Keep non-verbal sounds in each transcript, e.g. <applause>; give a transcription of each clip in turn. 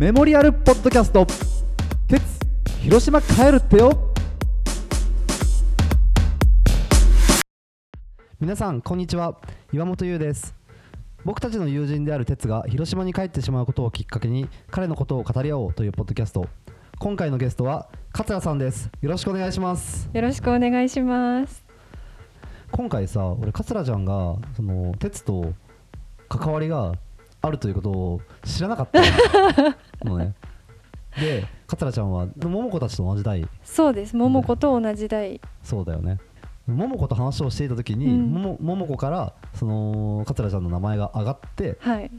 メモリアルポッドキャスト。鉄広島帰るってよ。皆さんこんにちは。岩本優です。僕たちの友人である鉄が広島に帰ってしまうことをきっかけに彼のことを語り合おうというポッドキャスト。今回のゲストは桂さんです。よろしくお願いします。よろしくお願いします。今回さ俺桂ちゃんがその鉄と関わりがあるということを知らなかった <laughs> のねで桂ちゃんは桃子たちと同じ代そうです。桃子と同じ代。そうだよね桃子と話をしていた時に、うんもも桃子からその桂ちゃんの名前が上がってはい。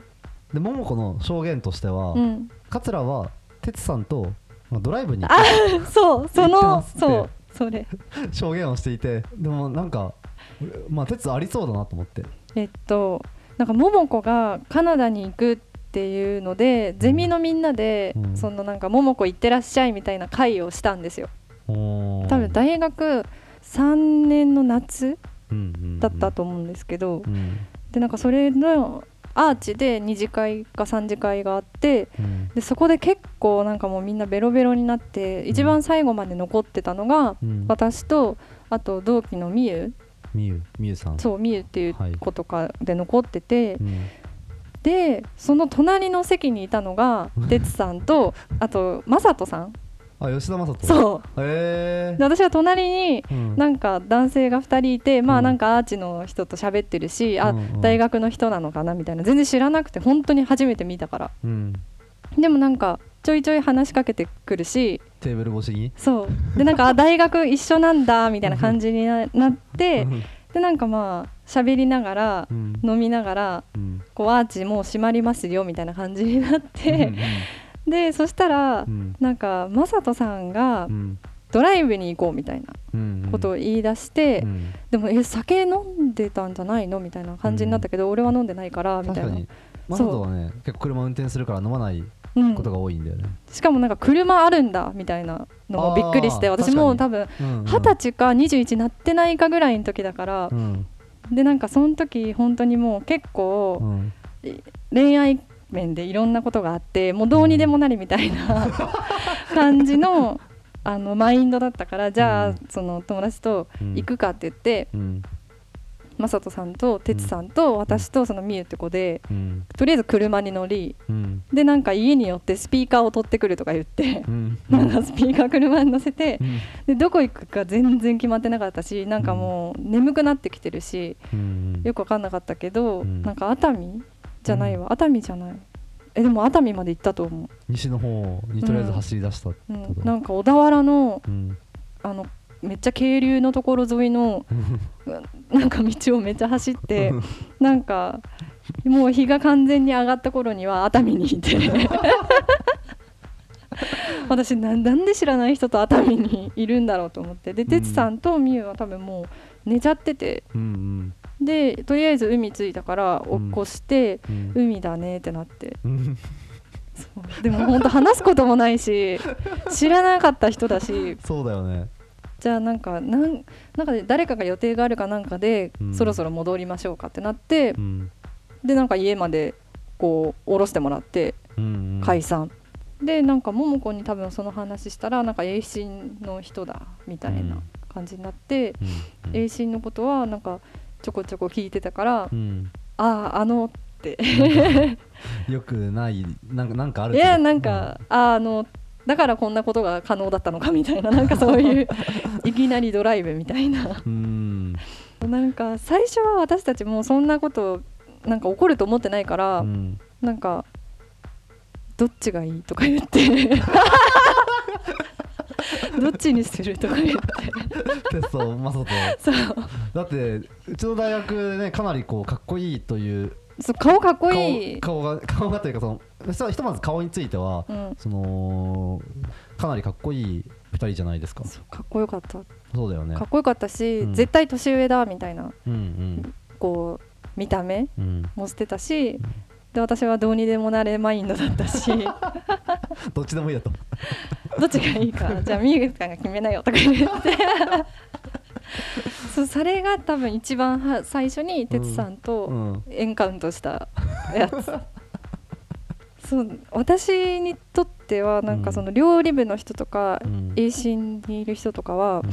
で桃子の証言としては、うん。桂は哲さんとまあドライブに行っあ、そう、その、そう、それ。て証言をしていてでもなんかまあ哲ありそうだなと思ってえっと、なんか桃子がカナダに行くっていうので、ゼミのみんなで、うん。そのなんか桃子行ってらっしゃいみたいな会をしたんですよ。多多分大学3年の夏だったと、と思うんですけど、うん。でなんかそれのアーチで2次会か3次会があってうん。でそこで結構なんかもうみんなベロベロになって一番最後まで残ってたのが、うん、私とあと同期のみゆみゆみゆさん。そうみゆっていうはい子とかで残ってて、うん。でその隣の席にいたのが哲さんとあと雅人さん。あ吉田正人。うそう。へえで私は隣にうん。なんか男性が2人いてまうん。あなんかアーチの人と喋ってるし、あうんうん。大学の人なのかなみたいな。全然知らなくて本当に初めて見たから。うん。でもなんかちょいちょい話しかけてくるしテーブル越しに？そう。でなんかあ大学一緒なんだみたいな感じにななってうん。でなんかまあ喋りながらうん。飲みながらうん。こうアーチもう閉まりますよみたいな感じになってでそしたらうん。なんか雅人さんがうん。ドライブに行こうみたいなうんことを言い出してうん。でもえ酒飲んでたんじゃないのみたいな感じになったけど俺は飲んでないからみたいな。確かに。マそうサトはね結構車運転するから飲まないうんことが多いんだよね。しかもなんか車あるんだみたいなのもびっくりして私も多確分うんうん。二十歳か21なってないかぐらいの時だからうん。でなんかその時本当にもう結構うん。恋愛面でいろんなことがあってもうどうにでもなりみたいな感じのあのマインドだったからじゃあうん。その友達とうん行くかって言ってうん雅人さんと哲さんと私とそのみゆって子でうん。とりあえず車に乗りうん。でなんか家に寄ってスピーカーを取ってくるとか言ってうん。<laughs> なんかスピーカー車に乗せてうん。でどこ行くか全然決まってなかったしなんかもう眠くなってきてるしうん。よく分かんなかったけど、うん。なんか熱海じゃないわ、熱海じゃない。えでも熱海まで行ったと思西の方にとりあえず走り出したう、ん、なんか小田原のうん。あのめっちゃ渓流のところ沿いの <laughs> なんか道をめっちゃ走ってなんかもう日が完全に上がった頃には熱海にいて。<laughs> 私ななんで知らない人と熱海にいるんだろうと思って。でうん哲さんとみゆは多分もう寝ちゃってて。うんでとりあえず海着いたから起こして、うん海だねってなって。でも本当話すこともないし知らなかった人だし。<laughs> そうだよねじゃあなんかなんなんかで誰かが予定があるかなんかで、うん。そろそろ戻りましょうかってなってう、ん。でなんか家までこう降ろしてもらってうん解散、でなんか桃子に多分その話したらなんか栄新の人だみたいな感じになって、うん栄新のことはなんかちょこちょこ聞いてたから、うん。あああのって。よくないなんかなんかあるいやなんか、ああのだからこんなことが可能だったのかみたいな <laughs> なんかそういう <laughs> いきなりドライブみたいな。うん。なんか最初は私たちもそんなことなんか起こると思ってないから、うん。なんかどっちがいいとか言って。<laughs> どっちにするとか言って。テストマサトそう。だってうちの大学でねかなりこうかっこいいというそう顔かっこいい、顔顔が <laughs> 顔がというかそのひとまず顔についてはうん、そのかなりかっこいい2人じゃないですか。かっこよかった。そうだよね。かっこよかったし、うん。絶対年上だみたいなうんうん。こう見た目うん。もしてたし、で私はどうにでもなれマインドだったし。<laughs> どっちでもいいやと。<laughs> どっちがいいかじゃあみゆさんが決めなよとか言ってそうそれが多分一番は最初に哲さんうとん。エンカウントしたやつ、そう私にとってはなんかその料理部の人とか、うん。栄心にいる人とかは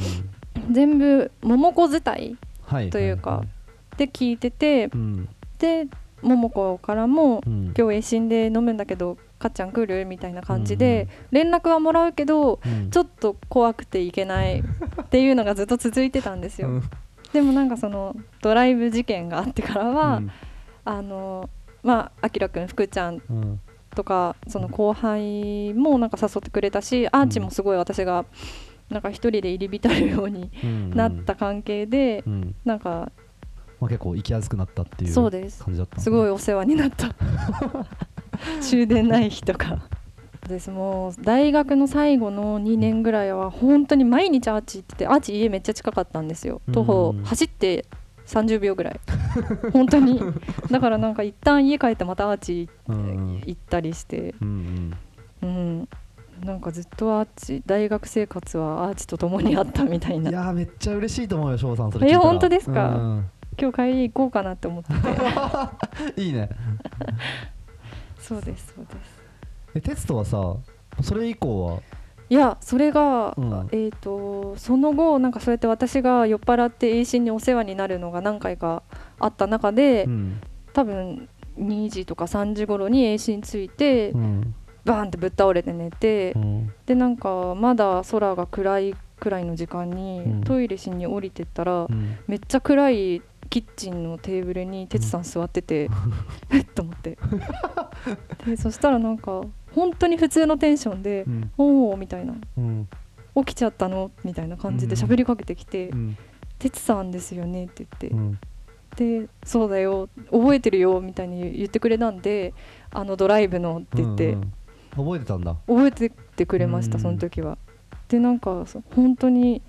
うん。全部桃子伝いはい。というかで聞いててうん。で桃子からもうん。今日栄心で飲むんだけどかっちゃん来るみたいな感じで連絡はもらうけどうん。ちょっと怖くていけないっていうのがずっと続いてたんですよ、うん。でもなんかそのドライブ事件があってからは、うん。あのまああきらくん福ちゃんうん。とかその後輩もなんか誘ってくれたしアーチもすごい私がなんか一人で入り浸るようにうん。なった関係でうん。なんかまあ結構行きやすくなったっていう感じだったすごいいお世話になった <laughs> <laughs> 終電ない日とか。ですもう大学の最後の2年ぐらいは本当に毎日アーチ行っててアーチ家めっちゃ近かったんですよ。徒歩うん走って30秒ぐらい。<laughs> 本当に。だからなんか一旦家帰ってまたアーチうん。行ったりして。うんうん。うん。なんかずっとアーチ大学生活はアーチと共にあったみたいいなやーめっちゃ嬉しいと思うよ翔さんそれ聞いえ本当ですか？うん。今日帰り行こうかなって思ってて。<laughs> いいねそうですそうです。えテストはさそれ以降は？いやそれが、うん。えー、とその後なんかそうやって私が酔っ払って栄心にお世話になるのが何回かあった中で、うん。多分2時とか3時頃に栄心ついて、うん。バーンってぶっ倒れて寝て、うん。でなんかまだ空が暗いくらいの時間に、うん。トイレしに降りてったら、うん。めっちゃ暗いキッチンのテーブルに哲さん座ってて、え <laughs> っと思って。でそしたらなんか本当に普通のテンションでうん「おお」みたいな。うん「起きちゃったの?」みたいな感じでうん。喋りかけてきてうん「哲さんですよね」って言って。うん。で「そうだよ。覚えてるよ」みたいに言ってくれたんで「あのドライブの」って言って。うんうん覚えてたんだ。覚えててくれましたうん。その時は。でなんかそ本当に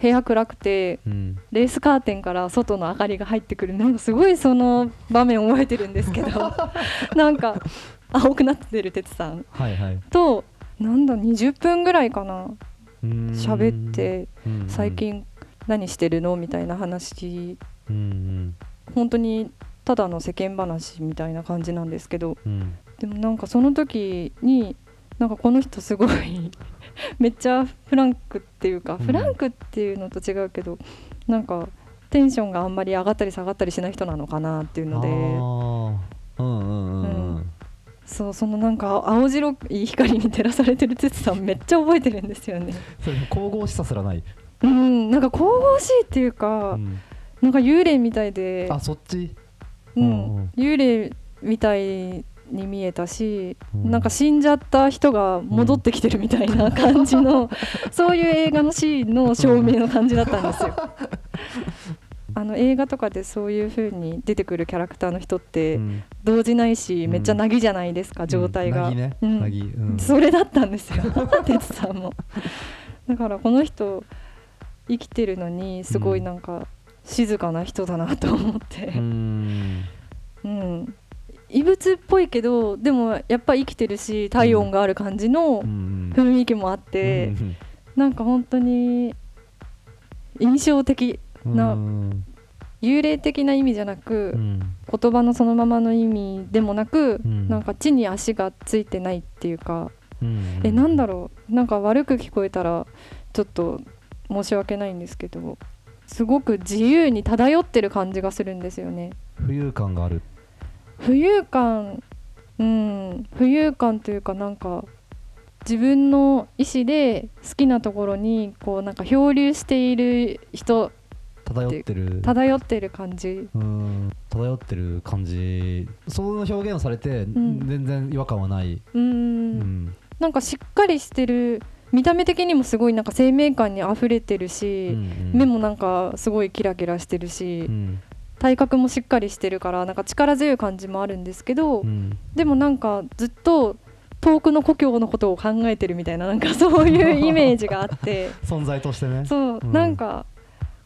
部屋暗くてうん。レースカーテンから外の明かりが入ってくるなんかすごいその場面覚えてるんですけど <laughs> なんか青くなってる哲さん。はいはい。となんだ20分ぐらいかな喋って最近何してるのみたいな話。本当にただの世間話みたいな感じなんですけどうん。でもなんかその時になんかこの人すごい <laughs> めっちゃフランクっていうか、うん。フランクっていうのと違うけどなんかテンションがあんまり上がったり下がったりしない人なのかなっていうので。うんうんうんうん。そうそのなんか青白い光に照らされてる哲さんめっちゃ覚えてるんですよね。それ神々しさすらない。うん。なんか神々しいっていうか、うん。なんか幽霊みたいで。あそっち？ううんうんん、幽霊みたいに見えたし、うん。なんか死んじゃった人が戻ってきてるみたいな <laughs> 感じの、そういう映画のシーンの照明の感じだったんですよ。<laughs> あの映画とかでそういう風に出てくるキャラクターの人ってうん。動じないし、うん。めっちゃなぎじゃないですか、状態が。それだったんですよ <laughs> 哲さんも。だからこの人生きてるのにすごいなんか静かな人だなと思って。うん、異物っぽいけどでもやっぱ生きてるし体温がある感じのうん。雰囲気もあって、うん。なんか本当に印象的うんなうん。幽霊的な意味じゃなく、うん。言葉のそのままの意味でもなく、うん。なんか地に足がついてないっていうか、うん。えなんだろう？なんか悪く聞こえたらちょっと申し訳ないんですけどすごく自由に漂ってる感じがするんですよね。浮遊感がある浮遊感うん浮遊感というかなんか自分の意思で好きなところにこうなんか漂流している人漂ってる漂ってる感じ。うん漂ってる感じ。その表現をされて、ん。全然違和感はない、ううん。んなんかしっかりしてる。見た目的にもすごいなんか生命感にあふれてるうし、ん。目もなんかすごいキラキラしてるし、うん体格もしっかりしてるからなんか力強い感じもあるんですけど、うん。でもなんかずっと遠くの故郷のことを考えてるみたいななんか <laughs> そういうイメージがあって。<laughs> 存在としてね。そう、うん。なんか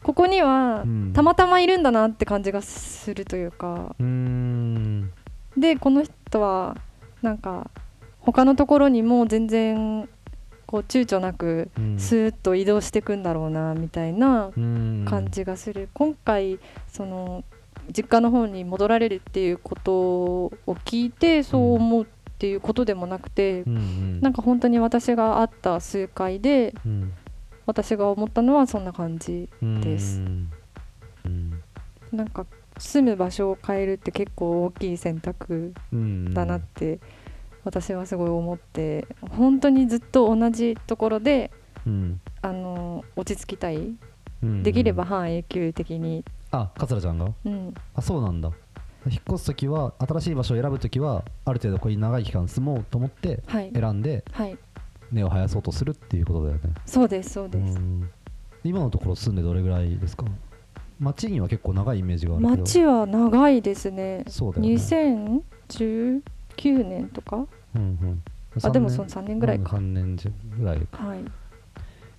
ここにはうん。たまたまいるんだなって感じがするというか。うーん。でこの人はなんか他のところにも全然こう躊躇なくうん。スーッと移動していくんだろうなみたいなうん。感じがする、今回その実家の方に戻られるっていうことを聞いてそう思うっていうことでもなくて、うん。うんなんか本当に私が会った数回でうん。私が思ったのはそんな感じです。うん。うん。なんか住む場所を変えるって結構大きい選択うん。だなって私はすごい思って本当にずっと同じところでうん。あの落ち着きたい。うんできれば半永久的に、あ桂ちゃんが？うん、あそうなんだ。引っ越す時は新しい場所を選ぶ時はある程度ここに長い期間住もうと思ってはい。選んではい。根を生やそうとするっていうことだよね。そうですそうです。うん。今のところ住んでどれぐらいですか？町には結構長いイメージがあるけど。街は長いですね。そうだよね2019年とか？うんうん。あでもその3年ぐらいか。3年ぐらいか。はい。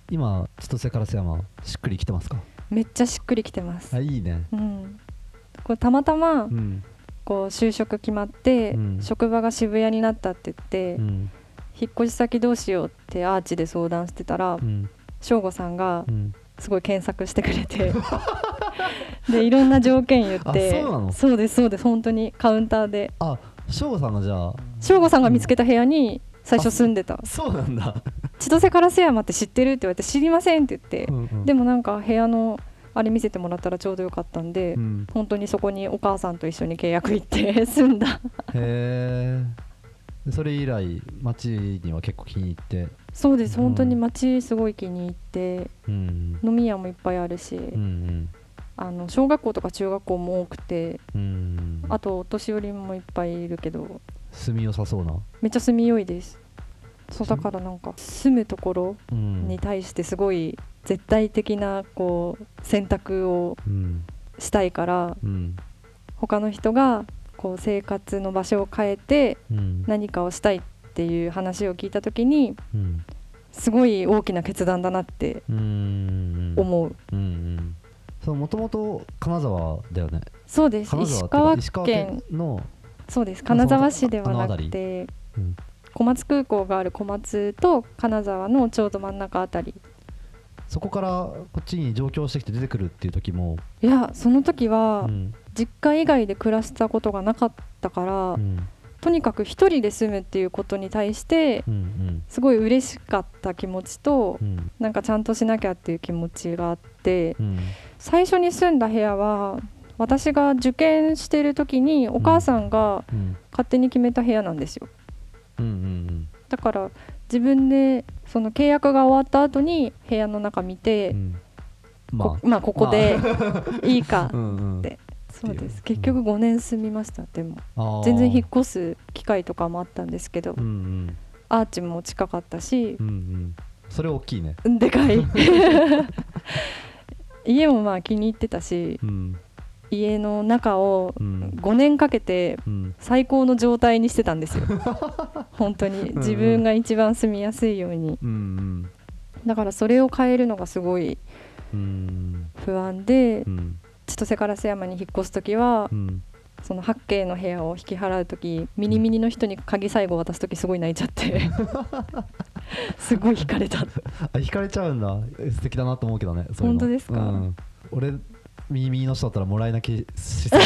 今千歳烏山しっくりきてますか？めっちゃしっくりきてます。あいいね。うん。これたまたまうん。こう就職決まって、うん。職場が渋谷になったって言って、うん。引っ越し先どうしようってアーチで相談してたらうん。省吾さんがうん。すごい検索してくれて <laughs> でいろんな条件言ってそうですそうです本当にカウンターで。あ省吾さんがじゃあ。省吾さんが見つけた部屋に最初住んでた。そうなんだ、「千歳烏山って知ってる?」って言われて「知りません」って言って、うんうん。でもなんか部屋のあれ見せてもらったらちょうどよかったんで、うん。本当にそこにお母さんと一緒に契約行って <laughs> 住んだ。へえそれ以来町には結構気に入って。そうです。うん。本当に街すごい気に入って。うん。飲み屋もいっぱいあるし、うんあの小学校とか中学校も多くてうん。うんあとお年寄りもいっぱいいるけど住みよさそうな。めっちゃ住みよいです。そうだからなんか住むところうんに対してすごい絶対的なこう選択をうん。したいからうん。他の人がこう生活の場所を変えてうん。何かをしたいっていう話を聞いた時にうん。すごい大きな決断だなってうん。思う、うんうんそうもともと金沢だよね。そうです。石川県。県のそうです。金沢市ではなくてうん。小松空港がある小松と金沢のちょうど真ん中あたり。そこからこっちに上京してきて出てくるっていう時も。いやその時はうん。実家以外で暮らしたことがなかったから、うん。とにかく一人で住むっていうことに対してうんすごい嬉しかった気持ちとなんかちゃんとしなきゃっていう気持ちがあってうん最初に住んだ部屋は私が受験してる時にお母さんがうん。勝手に決めた部屋なんですよ。うんうんだから自分でその契約が終わった後に部屋の中見て、うん。こまあ。まあここで <laughs> いいかうんうん。ってそうです。結局5年住みましたでも。全然引っ越す機会とかもあったんですけどうんうん。アーチも近かったしうんうん。それ大きいね。でかい <laughs> 家もまあ気に入ってたしうん家の中をうん。5年かけてうん。最高の状態にしてたんですよ。<laughs> 本当に。うん自分が一番住みやすいように。うんだからそれを変えるのがすごいうん。不安でうん。千歳烏山に引っ越す時はうん。その 8K の部屋を引き払う時ミニミニの人に鍵最後渡す時すごい泣いちゃって <laughs> すごい惹かれた。あ惹かれちゃうんだ。え素敵だなと思うけどね本当ですか？うん。俺右右の人だったらもらい泣きしそう。<laughs>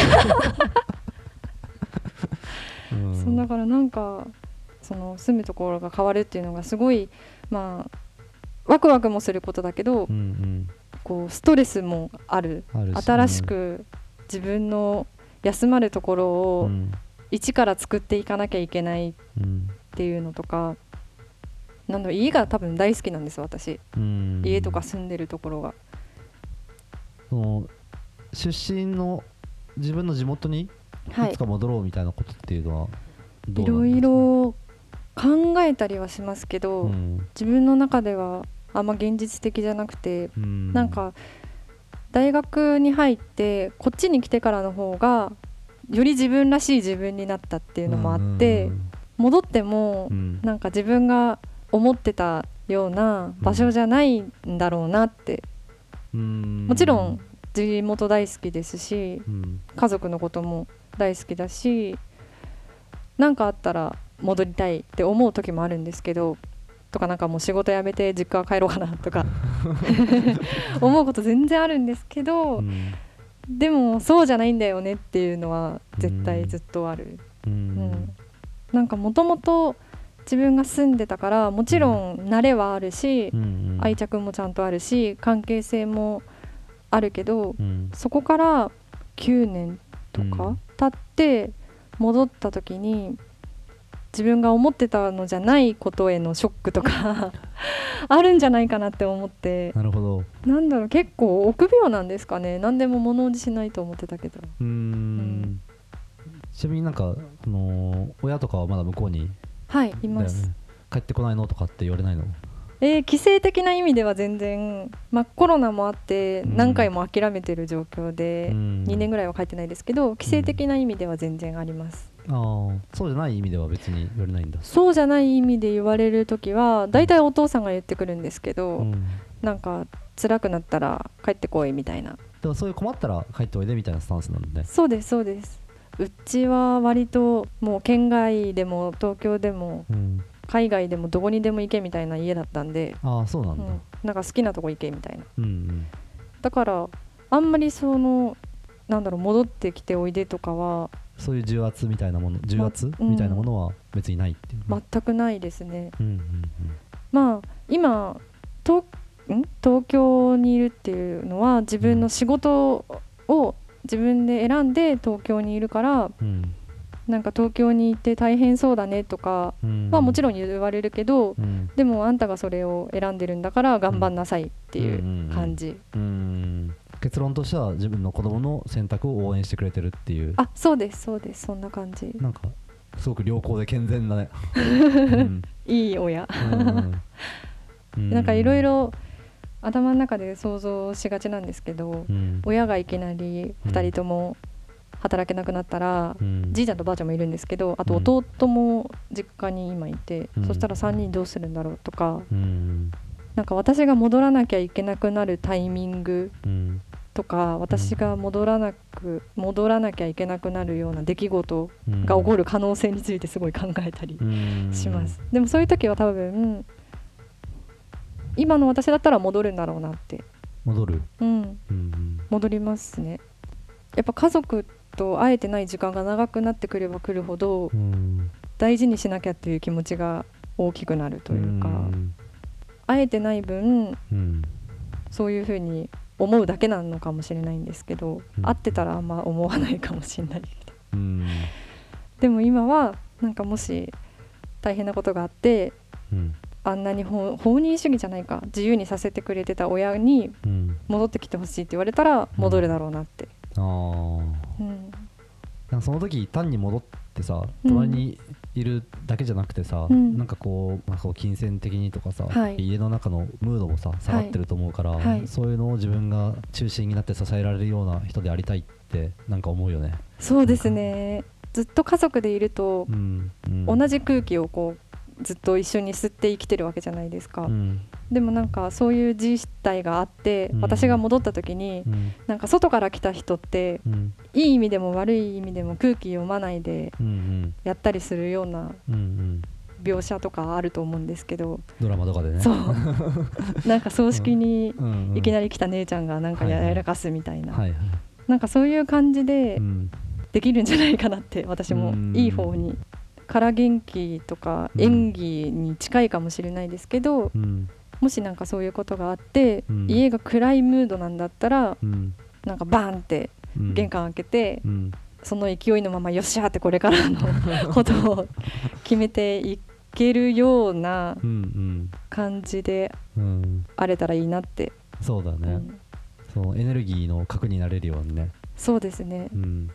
うん。そうだからなんかその住むところが変わるっていうのがすごいまあワクワクもすることだけど、うんうん。こうストレスもある。あるし。新しく自分の休まるところうをん。一から作っていかなきゃいけないっうんていうのとかなんだろう家が多分大好きなんです私。うん。家とか住んでるところが。その出身の自分の地元にはい。いつか戻ろうみたいなことっていうのはどいうろいなんですか？ろ考えたりはしますけど、うん。自分の中ではあんま現実的じゃなくて、うん。なんか大学に入ってこっちに来てからの方がより自分らしい自分になったっていうのもあって、戻ってもうん。なんか自分が思ってたような場所じゃないんだろうなって、うん。もちろん地元大好きですしうん家族のことも大好きだし何かあったら戻りたいって思う時もあるんですけどとかなんかもう仕事辞めて実家帰ろうかなとか <laughs> 思うこと全然あるんですけど、うん。でもそうじゃないんだよねっていうのは絶対ずっとある、ううん。ん。なんかもともと自分が住んでたからもちろん慣れはあるし、うんうん。愛着もちゃんとあるし関係性もあるけどうん。そこから9年とかうん。経って戻った時に自分が思ってたのじゃないことへのショックとか <laughs> あるんじゃないかなって思って。なるほど。なんだろう結構臆病なんですかね。何でも物おじしないと思ってたけど。うーん。ちなみになんかその親とかはまだ向こうにはいいます、ね。帰ってこないのとかって言われないの？えー、規制的な意味では全然、まあ、コロナもあってうん。何回も諦めてる状況で、うん。2年ぐらいは帰ってないですけど規制的な意味では全然あります、ああそうじゃない意味では別に言われないんだ。そうじゃない意味で言われる時は大体お父さんが言ってくるんですけど、うん。なんか辛くなったら帰ってこいみたいな。でもそういう困ったら帰っておいでみたいなスタンスなんでそうですそうですうちは割ともう県外でも東京でもうん。海外でもどこにでも行けみたいな家だったんで、ああそうなんだ。うん、なんか好きなとこ行けみたいな。うんうん。だからあんまりそのなんだろう戻ってきておいでとかはそういう重圧みたいなもの重圧、うん。みたいなものは別にないっていう、全くないですね。うんうんまあ今東ん？東京にいるっていうのは自分の仕事を自分で選んで東京にいるからうん。なんか東京に行って大変そうだねとかうん。はもちろん言われるけどうん。でもあんたがそれを選んでるんだから頑張んなさいっていう感じ。うん。結論としては自分の子供の選択を応援してくれてるっていう。あそうですそうです。そんな感じ。なんかすごく良好で健全だね、うんいい親うんなんかいろいろ頭の中で想像しがちなんですけどうん。親がいきなり2人とも働けなくなったらうん。じいちゃんとばあちゃんもいるんですけどあとうん弟も実家に今いて、うん。そしたら3人どうするんだろうとかうん。なんか私が戻らなきゃいけなくなるタイミングうん。とか私が戻らなく戻らなきゃいけなくなるような出来事うん。が起こる可能性についてすごい考えたりうん。します、でもそういう時は多分今の私だったら戻るんだろうなって、戻る、うん、うんうん。戻りますね。やっぱ家族と会えてない時間が長くなってくればくるほどうん。大事にしなきゃっていう気持ちが大きくなるというか、ん。会えてない分うん。そういうふうに思うだけなのかもしれないんですけど、うん。会ってたらあんま思わないかもしれない。けどうん。でも今はなんかもし大変なことがあってうんあんなに放放任主義じゃないか自由にさせてくれてた親にうん。戻ってきてほしいって言われたら戻るだろうなって、ああうん。なんかその時単に戻ってさうん。隣にいるだけじゃなくてさ、うん。なんかこう、まあ、こう金銭的にとかさ、はい。家の中のムードもさ下がってると思うから、はい。そういうのを自分が中心になって支えられるような人でありたいってなんか思うよね。そうですね。ずっと家族でいるとうん。うん、同じ空気をこうずっと一緒に吸って生きてるわけじゃないですか、うん。でもなんかそういう自体があって、うん。私が戻った時にうん。なんか外から来た人ってうん。いい意味でも悪い意味でも空気読まないでやったりするような描写とかあると思うんですけど、ドラマとかでね。そう。<laughs> なんか葬式にいきなり来た姉ちゃんがなんかやらかすみたいな、はいはい。なんかそういう感じでうん。できるんじゃないかなって私も。うん。いい方にから元気とかうん。演技に近いかもしれないですけどうん。もしなんかそういうことがあってうん。家が暗いムードなんだったらうん。なんかバーンってうん。玄関開けてうん。その勢いのままよっしゃーってこれからの <laughs> ことを決めていけるようなうん感じであれたらいいなって、そうだね、うん。そのエネルギーの核になれるようにね。そうですね。うん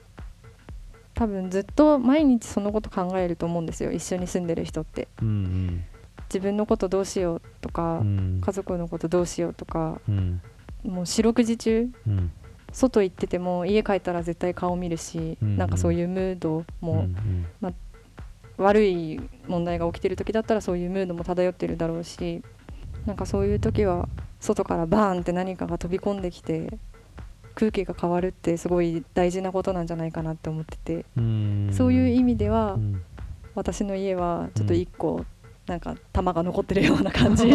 多分ずっと毎日そのこと考えると思うんですよ。一緒に住んでる人って。うん自分のことどうしようとか、うん。家族のことどうしようとかうん。もう四六時中うん。外行ってても家帰ったら絶対顔見るし、うんなんかそういうムードうんも、悪い問題が起きてる時だったらそういうムードも漂ってるだろうしなんかそういう時は外からバーンって何かが飛び込んできて空気が変わるってすごい大事なことなんじゃないかなって思ってて、うん。そういう意味では、うん。私の家はちょっと一個、なんか玉が残ってるような感じ。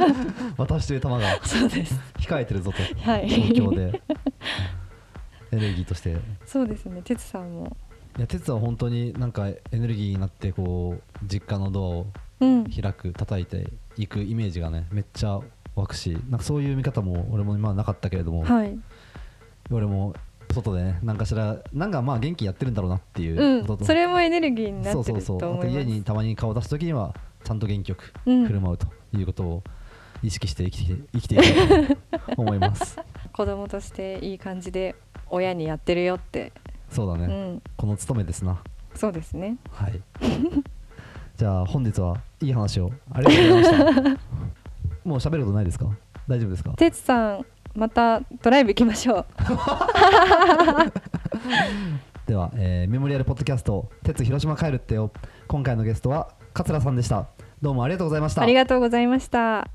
<laughs> 私という玉が <laughs> そうです。控えてるぞと。はい。東京で。<laughs> エネルギーとして。そうですね。哲さんも。いや哲は本当になんかエネルギーになってこう実家のドアをうん。開く叩いていくイメージがねめっちゃ湧くしなんかそういう見方も俺も今はなかったけれども、はい俺も外でねなんかしらなんかまあ元気やってるんだろうなっていううことと、んそれもエネルギーになそうってそうそう。あとると思います家にたまに顔を出す時にはちゃんと元気よくうん。振る舞うということを意識して生きて生きていきたいと思います。<laughs> 子供としていい感じで親にやってるよって、そうだね、うん。この務めですな。そうですね。はい。<laughs> じゃあ本日はいい話を。ありがとうございました。<laughs> もう喋ることないですか？大丈夫ですか？てつさんまたドライブ行きましょう。<laughs> では、えーメモリアルポッドキャスト「鉄広島帰るってよ」今回のゲストは桂さんでした。どうもありがとうございました。ありがとうございました